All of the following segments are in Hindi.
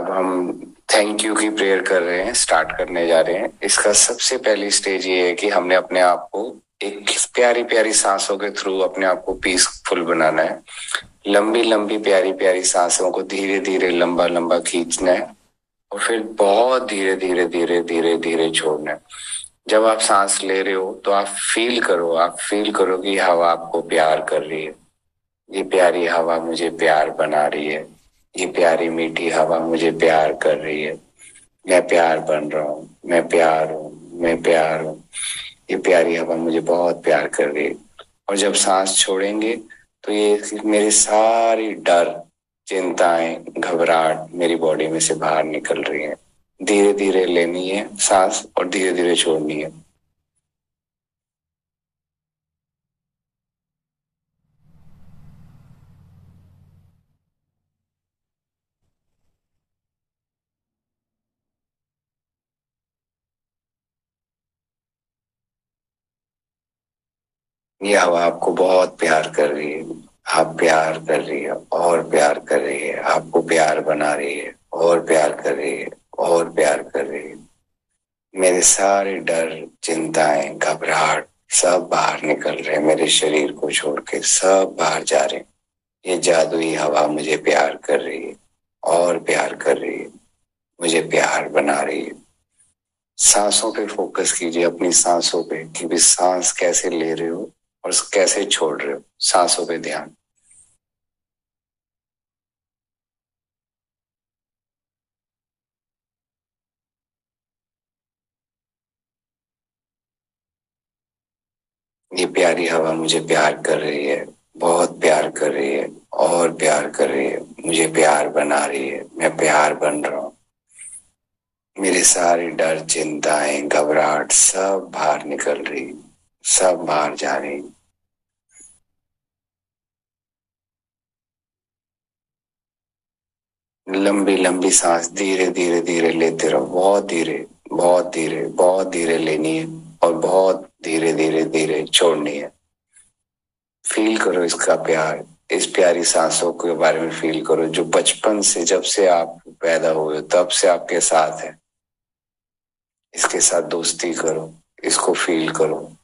अब हम थैंक यू की प्रेयर कर रहे हैं स्टार्ट करने जा रहे हैं। इसका सबसे पहली स्टेज ये है कि हमने अपने आप को एक प्यारी प्यारी सांसों के थ्रू अपने आप को पीसफुल बनाना है। लंबी लंबी प्यारी प्यारी सांसों को धीरे धीरे, लंबा लंबा खींचना है और फिर बहुत धीरे धीरे धीरे धीरे धीरे छोड़ना है। जब आप सांस ले रहे हो तो आप फील करो, आप फील करो कि हवा आपको प्यार कर रही है। ये प्यारी हवा मुझे प्यार बना रही है। ये प्यारी मीठी हवा मुझे प्यार कर रही है। मैं प्यार बन रहा हूँ, मैं प्यार हूँ, मैं प्यार हूँ। ये प्यारी हवा मुझे बहुत प्यार कर रही है। और जब सांस छोड़ेंगे तो ये मेरी सारी डर, चिंताएँ, घबराहट मेरी बॉडी में से बाहर निकल रही है। धीरे धीरे लेनी है सांस और धीरे धीरे छोड़नी है। ये हवा आपको बहुत प्यार कर रही है। आप प्यार कर रही है, और प्यार कर रही है। आपको प्यार बना रही है, और प्यार कर रही है, और प्यार कर रही है। मेरे सारे डर, चिंताएँ, घबराहट सब बाहर निकल रहे हैं। मेरे शरीर को छोड़ के सब बाहर जा रहे हैं। ये जादुई हवा मुझे प्यार कर रही है, और प्यार कर रही है। मुझे प्यार बना रही है। सांसों पे फोकस कीजिए, अपनी सांसों पे, कि भी सांस कैसे ले रहे हो और कैसे छोड़ रहे हो? सांसों पे ध्यान। ये प्यारी हवा मुझे प्यार कर रही है, बहुत प्यार कर रही है, और प्यार कर रही है। मुझे प्यार बना रही है, मैं प्यार बन रहा हूँ। मेरे सारे डर, चिंताएँ, घबराहट सब बाहर निकल रही सब बाहर जा रही लंबी लंबी सांस धीरे धीरे धीरे लेते रहो। बहुत धीरे बहुत धीरे बहुत धीरे लेनी है और बहुत धीरे धीरे धीरे छोड़नी है। फील करो इसका प्यार। इस प्यारी सांसों के बारे में फील करो जो बचपन से जब से आप पैदा हुए तब से आपके साथ है। इसके साथ दोस्ती करो। इसको फील करो।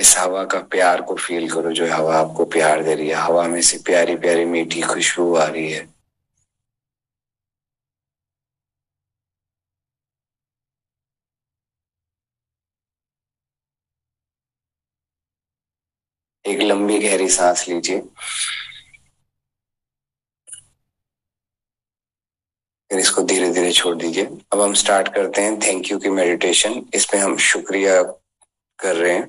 इस हवा का प्यार को फील करो, जो हवा आपको प्यार दे रही है। हवा में से प्यारी प्यारी मीठी खुशबू आ रही है। एक लंबी गहरी सांस लीजिए। फिर इसको धीरे धीरे छोड़ दीजिए। अब हम स्टार्ट करते हैं। थैंक यू की मेडिटेशन इसमें हम शुक्रिया कर रहे हैं।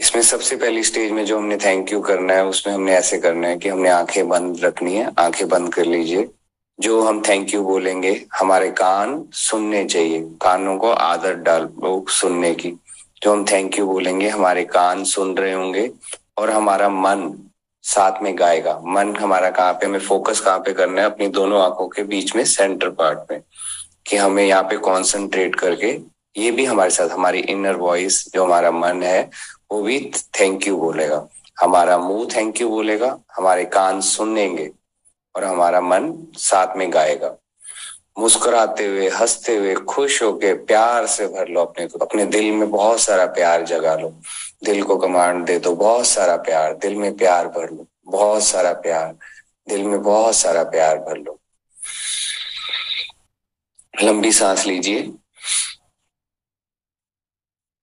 इसमें सबसे पहली स्टेज में जो हमने थैंक यू करना है, उसमें हमने ऐसे करना है कि हमने आँखें बंद रखनी है। आँखें बंद कर लीजिए। जो हम थैंक यू बोलेंगे, हमारे कान सुनने चाहिए। कानों को आदत डालो सुनने की। जो हम थैंक यू बोलेंगे, हमारे कान सुन रहे होंगे और हमारा मन साथ में गाएगा। मन हमारा कहाँ पे, हमें फोकस कहाँ पे करना है? अपनी दोनों आँखों के बीच में सेंटर पार्ट में। कि हमें यहाँ पे कॉन्सेंट्रेट करके ये भी हमारे साथ, हमारी इनर वॉइस जो हमारा मन है, वो भी थैंक यू बोलेगा। हमारा मुँह थैंक यू बोलेगा, हमारे कान सुनेंगे और हमारा मन साथ में गाएगा। मुस्कुराते हुए, हँसते हुए, खुश होके, प्यार से भर लो अपने को। अपने दिल में बहुत सारा प्यार जगा लो। दिल को कमांड दे दो, बहुत सारा प्यार। दिल में प्यार भर लो, बहुत सारा प्यार। दिल में बहुत सारा प्यार भर लो। लंबी सांस लीजिए।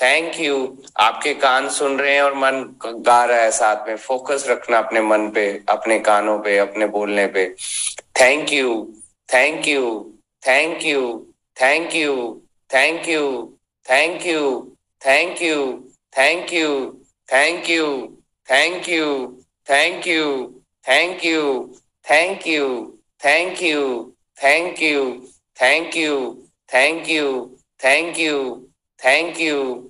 थैंक यू आपके कान सुन रहे हैं और मन गा रहा है साथ में फोकस रखना अपने मन पे अपने कानों पे अपने बोलने पे thank you thank you thank you thank you thank you thank you thank you thank you thank you thank you thank you thank you thank you thank you thank you thank you thank you thank you thank you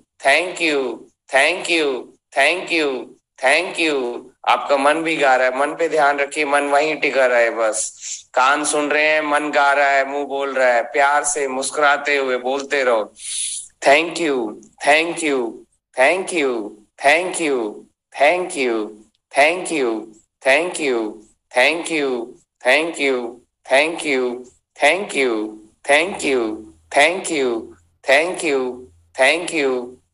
thank you thank you thank you thank you आपका मन भी गा रहा है मन पे ध्यान रखिए मन वहीं टिका रहा है बस कान सुन रहे हैं मन गा रहा है मुँह बोल रहा है प्यार से मुस्कुराते हुए बोलते रहो thank you thank you thank you thank you thank you thank you thank you thank you thank you thank you thank you thank you thank you thank you thank you,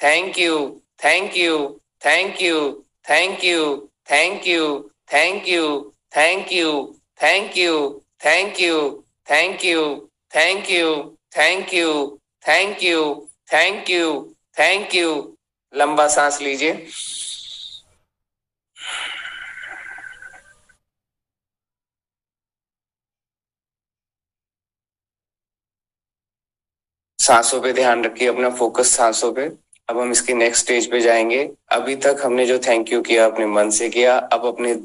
thank you thank you thank you thank you thank you thank you thank you thank you thank you thank you thank you thank you thank you thank you thank you लंबा सांस लीजिए सांसों पे ध्यान रखिए अपना फोकस सांसों पे अब हम इसकी नेक्स्ट स्टेज पे जाएँगे। अभी तक हमने जो थैंक यू किया, अपने मन से किया, अब अपने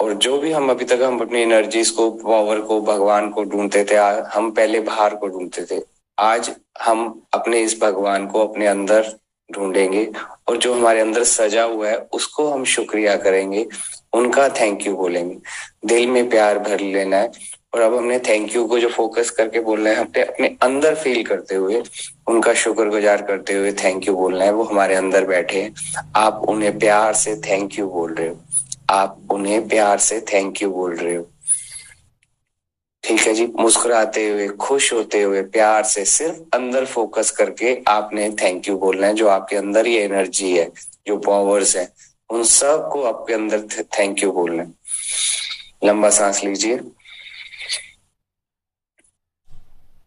और जो भी हम अभी तक हम अपनी एनर्जीज को पावर को, भगवान को ढूंढते थे हम पहले बाहर को ढूंढते थे। आज हम अपने इस भगवान को अपने अंदर ढूंढेंगे और जो हमारे अंदर सजा हुआ है, उसको हम शुक्रिया करेंगे, उनका थैंक यू बोलेंगे। दिल में प्यार भर लेना है। और अब हमने थैंक यू को जो फोकस करके बोलना है, हमने अपने अंदर फील करते हुए, उनका शुक्रगुजार करते हुए थैंक यू बोलना है। वो हमारे अंदर बैठे हैं। आप उन्हें प्यार से थैंक यू बोल रहे हो। आप उन्हें प्यार से थैंक यू बोल रहे हो। ठीक है जी, मुस्कुराते हुए, खुश होते हुए, प्यार से सिर्फ़ अंदर फोकस करके आपने थैंक यू बोलना है, जो आपके अंदर ये एनर्जी है, जो पावर्स है, उन सबको आपके अंदर थैंक यू बोलना है। लंबा सांस लीजिए।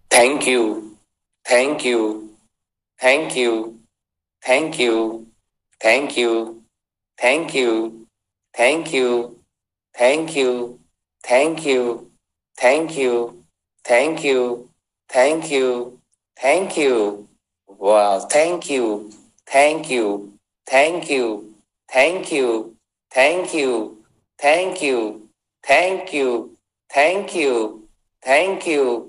Thank you, thank you, thank you, thank you, thank you, thank you, thank you, thank you, thank you, thank you, thank you, thank you, thank you. Wow, thank you, thank you, thank you, thank you, thank you, thank you, thank you, thank you, thank you.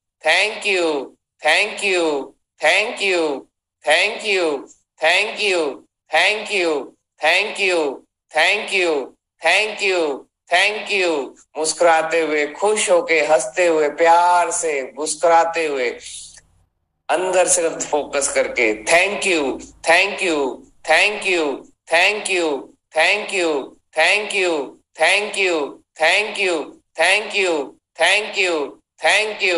thank you, thank you, thank you, thank you, thank you, thank you, thank you, thank you, thank you, thank you मुस्कुराते हुए खुश होके हँसते हुए प्यार से मुस्कुराते हुए अंदर सिर्फ़ फोकस करके thank you thank you thank you thank you thank you thank you thank you thank you thank you thank you thank you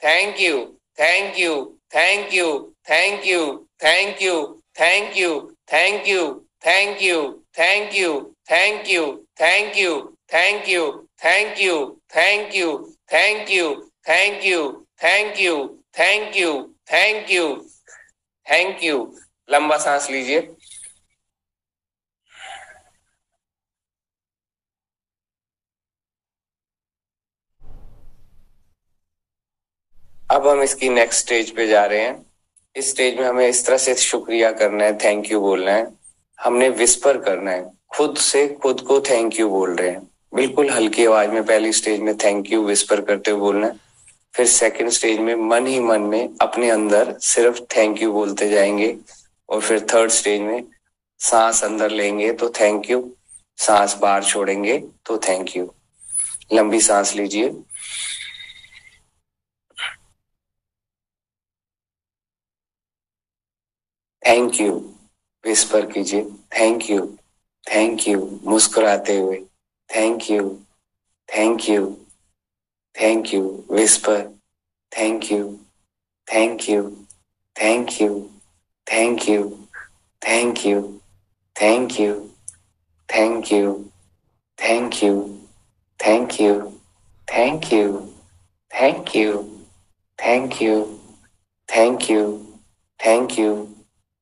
Thank you. Thank you. Thank you. Thank you. Thank you. Thank you. Thank you. Thank you. Thank you. Thank you. Thank you. Thank you. Thank you. Thank you. Thank you. Thank you. Thank you. Thank you. Thank you. Thank you. Thank you thank you thank you लंबा सांस लीजिए अब हम इसकी नेक्स्ट स्टेज पे जा रहे हैं। इस स्टेज में हमें इस तरह से शुक्रिया करना है थैंक यू बोलना है। हमने विस्पर करना है, खुद से खुद को थैंक यू बोल रहे हैं। बिल्कुल हल्की आवाज़ में पहली स्टेज में थैंक यू विस्पर करते हुए बोलना है। फिर सेकंड स्टेज में मन ही मन में अपने अंदर सिर्फ़ थैंक यू बोलते जाएँगे। और फिर थर्ड स्टेज में सांस अंदर लेंगे तो थैंक यू सांस बाहर छोड़ेंगे तो थैंक यू लंबी सांस लीजिए। थैंक यू विस्पर कीजिए थैंक यू थैंक यू मुस्कुराते हुए thank you thank you thank you whisper thank you thank you thank you thank you thank you thank you thank you thank you thank you thank you thank you thank you thank you thank you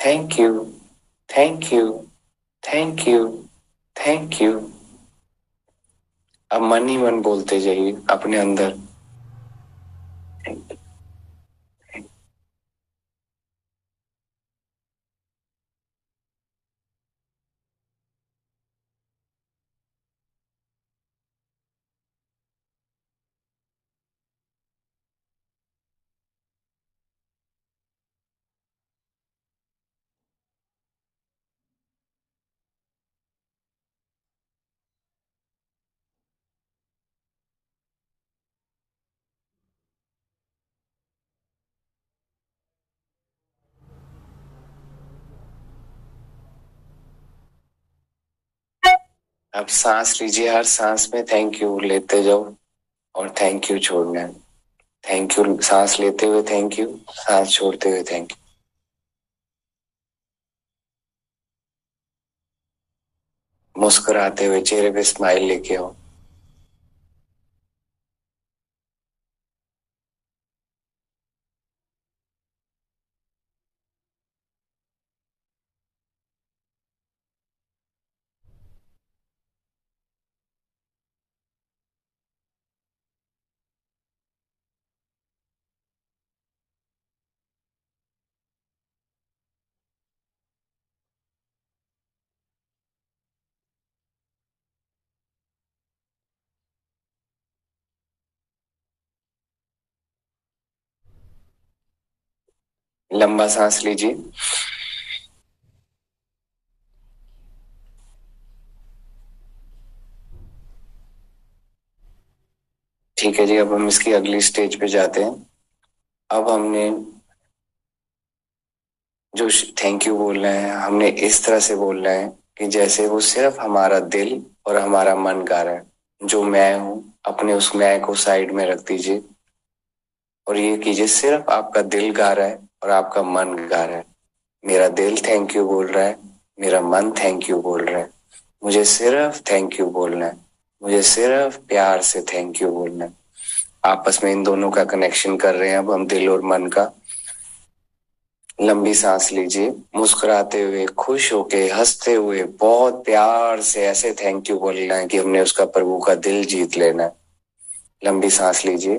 Thank you. Thank you. Thank you. Thank you. अब मन ही मन बोलते जाइए अपने अंदर अब सांस लीजिए, हर सांस में थैंक यू लेते जाओ और थैंक यू छोड़ना। थैंक यू सांस लेते हुए थैंक यू सांस छोड़ते हुए थैंक यू मुस्कुराते हुए चेहरे पे स्माइल लेके आओ। लंबा सांस लीजिए। ठीक है जी, अब हम इसकी अगली स्टेज पे जाते हैं। अब हमने जो थैंक यू बोल रहे हैं, हमने इस तरह से बोल रहे हैं कि जैसे वो सिर्फ़ हमारा दिल और हमारा मन गा रहा है। जो मैं हूँ, अपने उस मैं को साइड में रख दीजिए। और ये कीजिए, सिर्फ़ आपका दिल गा रहा है और आपका मन गा रहा है। मेरा दिल थैंक यू बोल रहा है, मेरा मन थैंक यू बोल रहा है। मुझे सिर्फ़ थैंक यू बोलना है। मुझे सिर्फ़ प्यार से थैंक यू बोलना है। आपस में इन दोनों का कनेक्शन कर रहे हैं अब हम दिल और मन का। लंबी सांस लीजिए। मुस्कुराते हुए, खुश होके, हँसते हुए, बहुत प्यार से ऐसे थैंक यू बोलना है कि हमने उसका प्रभु का दिल जीत लेना है। लंबी सांस लीजिए।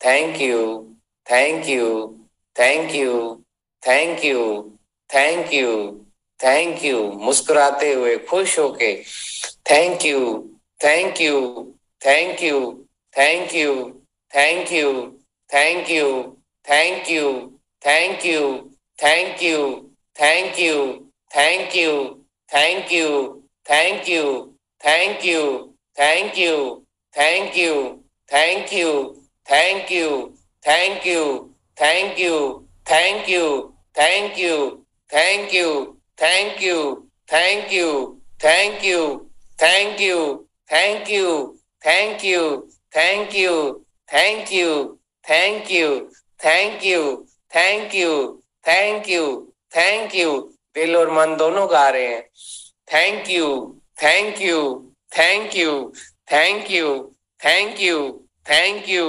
Thank you thank you thank you thank you thank you thank you मुस्कुराते हुए खुश होके thank you thank you thank you thank you thank you thank you thank you thank you thank you thank you thank you thank you thank you thank you thank you thank you thank you thank you thank you thank you thank you thank you thank you thank you thank you thank you thank you thank you thank you thank you thank you thank you thank you thank you thank you thank you दिल और मन दोनों गा रहे हैं thank you thank you thank you thank you thank you thank you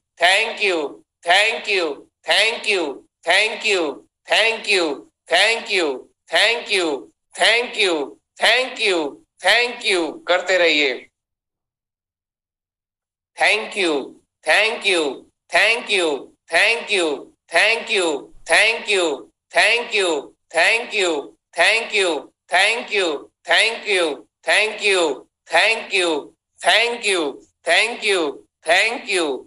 Thank you, thank you, thank you, thank you, thank you, thank you, thank you, thank you, thank you, thank you करते रहिए Thank you, thank you, thank you, thank you, thank you, thank you, thank you, thank you, thank you, thank you, thank you, thank you, thank you, thank you, thank you, thank you,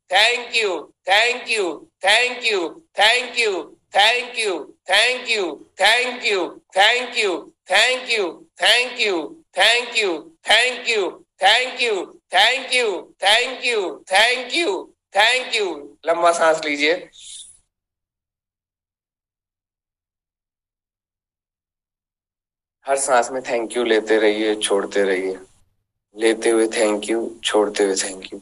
Thank you thank you thank you thank you thank you thank you thank you thank you thank you thank you thank you thank you thank you thank you thank you thank you thank you लंबा सांस लीजिए हर सांस में थैंक यू लेते रहिए छोड़ते रहिए लेते हुए थैंक यू छोड़ते हुए थैंक यू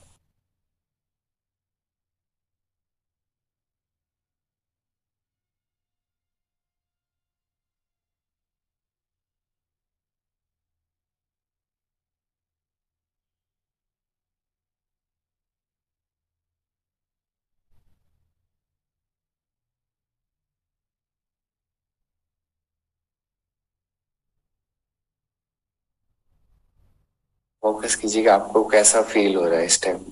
फोकस कीजिए कि आपको कैसा फील हो रहा है इस टाइम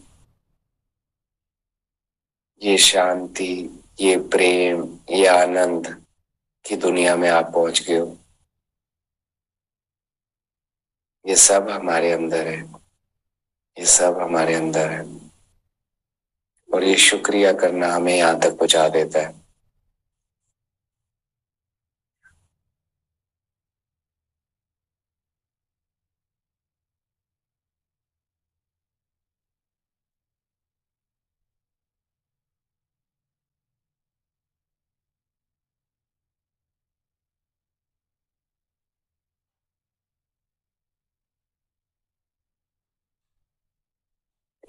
ये शांति, ये प्रेम, ये आनंद की दुनिया में आप पहुँच गए हो। ये सब हमारे अंदर है। ये सब हमारे अंदर है। और ये शुक्रिया करना हमें यहाँ तक पहुँचा देता है।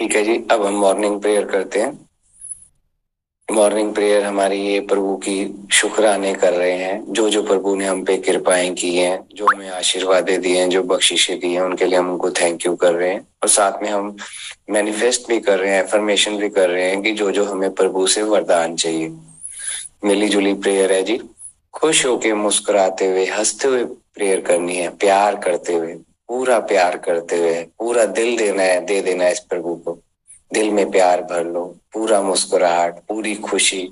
ठीक है जी, अब हम मॉर्निंग प्रेयर करते हैं। मॉर्निंग प्रेयर हमारी ये प्रभु की शुक्राने कर रहे हैं। जो जो प्रभु ने हम पे कृपाएँ की हैं, जो हमें आशीर्वाद दिए हैं, जो बख्शिशें दी हैं, उनके लिए हम उनको थैंक यू कर रहे हैं। और साथ में हम मैनिफेस्ट भी कर रहे हैं एफर्मेशन भी कर रहे हैं कि जो जो हमें प्रभु से वरदान चाहिए। मिली जुली प्रेयर है जी। खुश होके मुस्कुराते हुए, हँसते हुए प्रेयर करनी है, प्यार करते हुए। पूरा प्यार करते हुए, पूरा दिल देना है, दे देना है इस प्रभु को। दिल में प्यार भर लो, पूरा मुस्कुराहट, पूरी खुशी।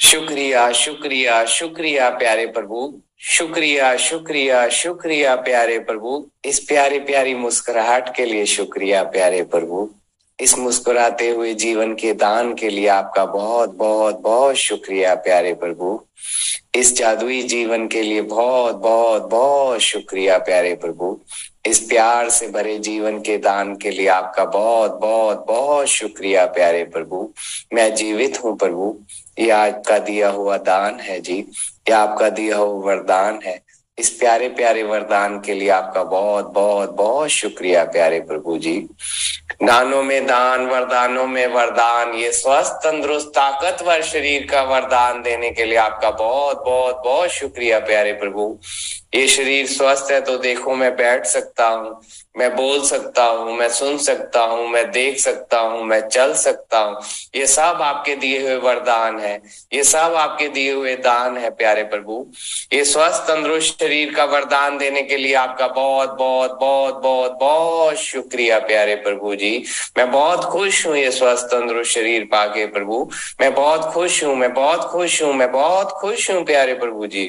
शुक्रिया शुक्रिया शुक्रिया प्यारे प्रभु। शुक्रिया शुक्रिया शुक्रिया प्यारे प्रभु। इस प्यारे प्यारी मुस्कुराहट के लिए शुक्रिया प्यारे प्रभु। इस मुस्कुराते हुए जीवन के दान के लिए आपका बहुत बहुत बहुत शुक्रिया प्यारे प्रभु। इस जादुई जीवन के लिए बहुत बहुत बहुत शुक्रिया प्यारे प्रभु। इस प्यार से भरे जीवन के दान के लिए आपका बहुत बहुत बहुत शुक्रिया प्यारे प्रभु। मैं जीवित हूँ प्रभु। ये आपका दिया हुआ दान है जी। ये आपका दिया हुआ वरदान है। इस प्यारे प्यारे वरदान के लिए आपका बहुत बहुत बहुत शुक्रिया प्यारे प्रभु जी। दानों में दान, वरदानों में वरदान, ये स्वस्थ, तंदुरुस्त, ताकतवर शरीर का वरदान देने के लिए आपका बहुत बहुत बहुत शुक्रिया प्यारे प्रभु। ये शरीर स्वस्थ है तो देखो मैं बैठ सकता हूँ, मैं बोल सकता हूँ, मैं सुन सकता हूँ, मैं देख सकता हूँ, मैं चल सकता हूँ। ये सब आपके दिए हुए वरदान है, ये सब आपके दिए हुए दान है, प्यारे प्रभु। ये स्वस्थ, तंदुरुस्त शरीर का वरदान देने के लिए आपका बहुत बहुत बहुत बहुत बहुत शुक्रिया, प्यारे प्रभु जी। मैं बहुत खुश हूँ ये स्वस्थ, तंदुरुस्त शरीर पाके प्रभु। मैं बहुत खुश हूँ, मैं बहुत खुश हूँ, मैं बहुत खुश हूँ, प्यारे प्रभु जी।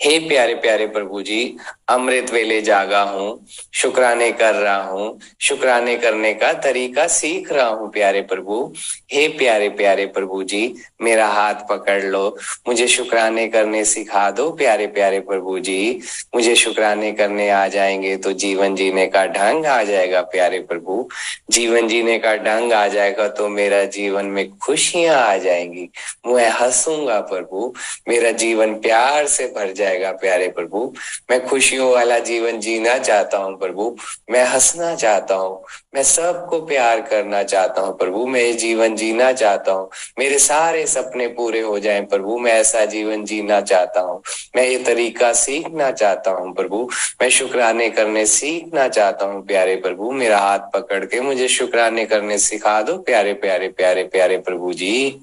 हे प्यारे प्यारे प्रभु जी, अमृत वेले जागा हूँ, शुक्राने कर रहा हूँ, शुक्राने करने का तरीका सीख रहा हूँ प्यारे प्रभु। हे प्यारे प्यारे प्रभु जी, मेरा हाथ पकड़ लो, मुझे शुक्राने करने सिखा दो प्यारे प्यारे प्रभु जी। मुझे शुक्राने करने आ जाएँगे तो जीवन जीने का ढंग आ जाएगा प्यारे प्रभु। जीवन जीने का ढंग आ जाएगा तो मेरा जीवन में खुशियाँ आ जाएँगी। मैं हंसूँगा प्रभु, मेरा जीवन प्यार से भर जाएगा। प्यारे प्रभु। मैं खुशियों वाला जीवन जीना चाहता हूँ प्रभु। मैं हंसना चाहता हूँ। मैं सबको प्यार करना चाहता हूँ प्रभु। मैं ये जीवन जीना चाहता हूँ। मेरे सारे सपने पूरे हो जाएँ प्रभु। मैं ऐसा जीवन जीना चाहता हूँ। मैं ये तरीका सीखना चाहता हूँ प्रभु। मैं शुक्राने करने सीखना चाहता हूँ प्यारे प्रभु। मेरा हाथ पकड़ के मुझे शुक्राने करने सिखा दो प्यारे प्यारे प्यारे प्यारे प्रभु जी।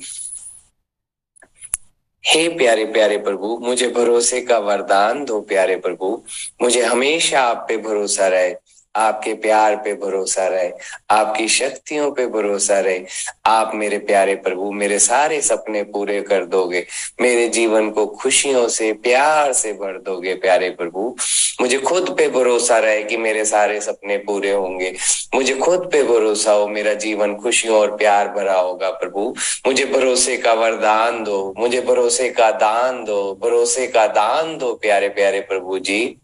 हे प्यारे प्यारे प्रभु, मुझे भरोसे का वरदान दो प्यारे प्रभु। मुझे हमेशा आप पे भरोसा रहे। आपके प्यार पे भरोसा रहे, आपकी शक्तियों पे भरोसा रहे। आप मेरे प्यारे प्रभु, मेरे सारे सपने पूरे कर दोगे। मेरे जीवन को खुशियों से, प्यार से भर दोगे प्यारे प्रभु। मुझे खुद पे भरोसा रहे कि मेरे सारे सपने पूरे होंगे। मुझे खुद पे भरोसा हो, मेरा जीवन खुशियों और प्यार भरा होगा प्रभु। मुझे भरोसे का वरदान दो, मुझे भरोसे का दान दो, भरोसे का दान दो प्यारे प्यारे प्रभु जी।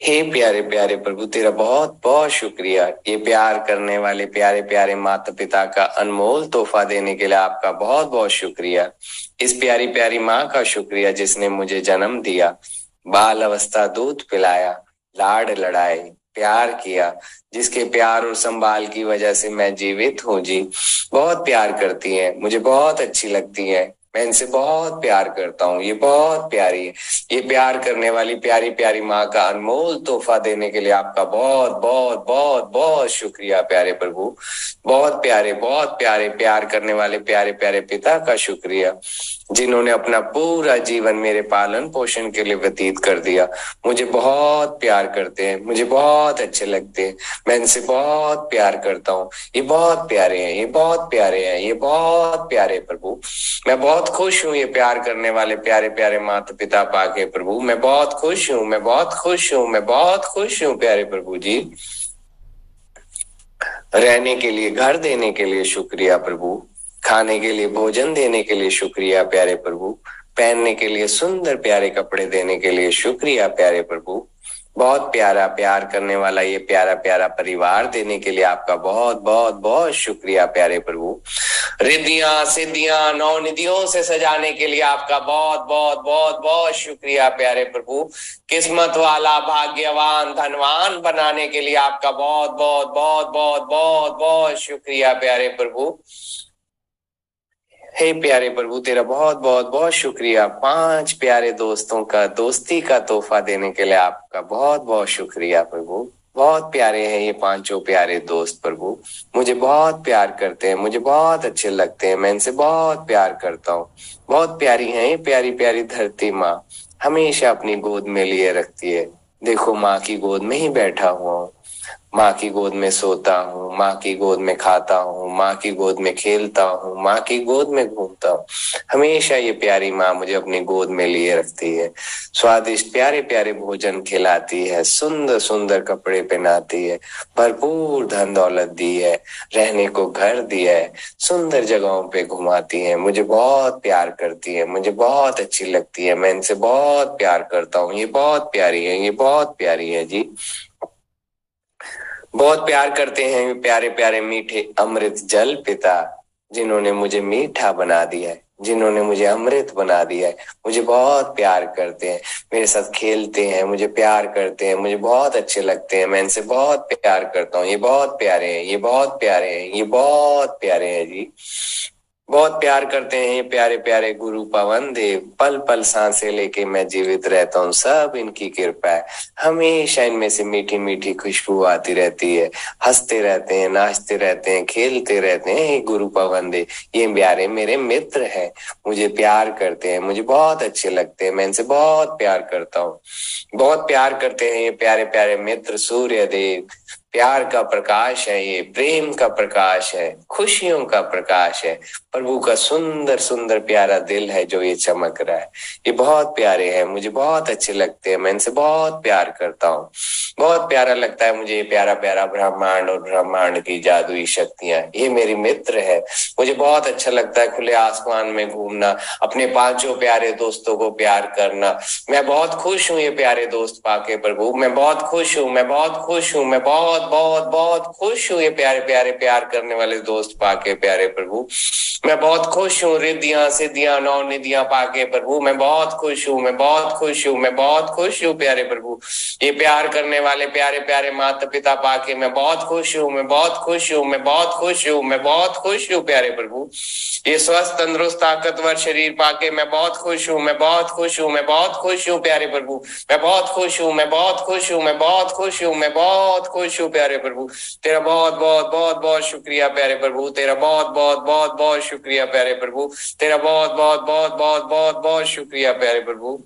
हे प्यारे प्यारे प्रभु, तेरा बहुत बहुत शुक्रिया। ये प्यार करने वाले, प्यारे प्यारे माता पिता का अनमोल तोहफा देने के लिए आपका बहुत बहुत शुक्रिया। इस प्यारी प्यारी माँ का शुक्रिया जिसने मुझे जन्म दिया, बाल अवस्था दूध पिलाया, लाड लड़ाए प्यार किया, जिसके प्यार और संभाल की वजह से मैं जीवित हूँ जी। बहुत प्यार करती है, मुझे बहुत अच्छी लगती है। मैं इनसे बहुत प्यार करता हूँ, ये बहुत प्यारी है। ये प्यार करने वाली प्यारी प्यारी माँ का अनमोल तोहफा देने के लिए आपका बहुत बहुत बहुत बहुत शुक्रिया प्यारे प्रभु। बहुत प्यारे बहुत प्यारे, प्यार करने वाले प्यारे प्यारे पिता का शुक्रिया, जिन्होंने अपना पूरा जीवन मेरे पालन पोषण के लिए व्यतीत कर दिया। मुझे बहुत प्यार करते हैं, मुझे बहुत अच्छे लगते हैं। मैं इनसे बहुत प्यार करता हूँ। ये बहुत प्यारे हैं, ये बहुत प्यारे हैं, ये बहुत प्यारे प्रभु। मैं बहुत खुश हूँ ये प्यार करने वाले प्यारे प्यारे माता पिता पाके प्रभु। मैं बहुत खुश हूँ, मैं बहुत खुश हूँ, मैं बहुत खुश हूँ प्यारे प्रभु जी। रहने के लिए, घर देने के लिए शुक्रिया प्रभु। खाने के लिए, भोजन देने के लिए शुक्रिया प्यारे प्रभु। पहनने के लिए सुंदर प्यारे कपड़े देने के लिए शुक्रिया प्यारे प्रभु। बहुत प्यारा प्यार करने वाला, ये प्यारा प्यारा परिवार देने के लिए आपका बहुत बहुत बहुत शुक्रिया प्यारे प्रभु। रिद्धियाँ, सिद्धियाँ, नौ निधियों से सजाने के लिए आपका बहुत बहुत बहुत बहुत शुक्रिया प्यारे प्रभु। किस्मत वाला, भाग्यवान, धनवान बनाने के लिए आपका बहुत बहुत बहुत बहुत बहुत बहुत शुक्रिया प्यारे प्रभु। हे प्यारे प्रभु, तेरा बहुत बहुत बहुत शुक्रिया। पाँच प्यारे दोस्तों का, दोस्ती का तोहफा देने के लिए आपका बहुत बहुत शुक्रिया प्रभु। बहुत प्यारे हैं ये पाँचों प्यारे दोस्त प्रभु। मुझे बहुत प्यार करते हैं, मुझे बहुत अच्छे लगते हैं, मैं इनसे बहुत प्यार करता हूँ। बहुत प्यारी है ये प्यारी प्यारी धरती माँ। हमेशा अपनी गोद में लिए रखती है। देखो माँ की गोद में ही बैठा हुआ हूँ। माँ की गोद में सोता हूँ, माँ की गोद में खाता हूँ, माँ की गोद में खेलता हूँ, माँ की गोद में घूमता हूँ। हमेशा ये प्यारी माँ मुझे अपनी गोद में लिए रखती है। स्वादिष्ट प्यारे प्यारे भोजन खिलाती है, सुंदर सुंदर कपड़े पहनाती है, भरपूर धन दौलत दी है, रहने को घर दिया है, सुंदर जगहों पे घुमाती है, मुझे बहुत प्यार करती है, मुझे बहुत अच्छी लगती है, मैं इनसे बहुत प्यार करता हूँ, ये बहुत प्यारी है, ये बहुत प्यारी है जी। बहुत प्यार करते हैं प्यारे प्यारे मीठे अमृत जल पिता, जिन्होंने मुझे मीठा बना दिया है, जिन्होंने मुझे अमृत बना दिया है। मुझे बहुत प्यार करते हैं, मेरे साथ खेलते हैं, मुझे प्यार करते हैं, मुझे बहुत अच्छे लगते हैं, मैं इनसे बहुत प्यार करता हूँ। ये बहुत प्यारे हैं, ये बहुत प्यारे हैं, ये बहुत प्यारे हैं जी। बहुत प्यार करते हैं प्यारे प्यारे गुरु पवन देव। पल पल साँसें लेके मैं जीवित रहता हूँ, सब इनकी कृपा है। हमेशा इनमें से मीठी मीठी खुशबू आती रहती है। हँसते रहते हैं, नाचते रहते हैं, खेलते रहते हैं। ये गुरु पवन देव, ये प्यारे मेरे मित्र हैं। मुझे प्यार करते हैं, मुझे बहुत अच्छे लगते हैं। मैं इनसे बहुत प्यार करता हूँ। बहुत प्यार करते हैं ये प्यारे प्यारे मित्र सूर्य देव। प्यार का प्रकाश है, ये प्रेम का प्रकाश है, खुशियों का प्रकाश है, प्रभु का सुंदर सुंदर प्यारा दिल है जो ये चमक रहा है। ये बहुत प्यारे हैं, मुझे बहुत अच्छे लगते हैं, मैं इनसे बहुत प्यार करता हूँ। बहुत प्यारा लगता है मुझे ये प्यारा प्यारा ब्रह्मांड और ब्रह्मांड की जादुई शक्तियाँ। ये मेरी मित्र है। मुझे बहुत अच्छा लगता है खुले आसमान में घूमना, अपने पाँचों प्यारे दोस्तों को प्यार करना। मैं बहुत खुश हूँ ये प्यारे दोस्त पाके प्रभु। मैं बहुत खुश हूँ, मैं बहुत खुश हूँ, मैं बहुत बहुत बहुत खुश हूँ ये प्यारे प्यारे प्यार करने वाले दोस्त पाके प्यारे प्रभु मैं बहुत खुश हूँ रिद्धियाँ सिद्धियाँ नौ निधियाँ पाके प्रभु मैं बहुत खुश हूँ मैं बहुत खुश हूँ मैं बहुत खुश हूँ प्यारे प्रभु ये प्यार करने वाले प्यारे प्यारे माता पिता पाके मैं बहुत खुश हूँ मैं बहुत खुश हूँ मैं बहुत खुश हूँ मैं बहुत खुश हूँ प्यारे प्रभु ये स्वस्थ तंदुरुस्त ताकतवर शरीर पाके मैं बहुत खुश हूँ मैं बहुत खुश हूँ मैं बहुत खुश हूँ प्यारे प्रभु मैं बहुत खुश हूँ मैं बहुत खुश हूँ मैं बहुत खुश हूँ मैं बहुत खुश हूँ प्यारे प्रभु। तेरा बहुत बहुत बहुत बहुत शुक्रिया प्यारे प्रभु। तेरा बहुत बहुत बहुत बहुत शुक्रिया प्यारे प्रभु। तेरा बहुत बहुत बहुत बहुत बहुत बहुत शुक्रिया प्यारे प्रभु।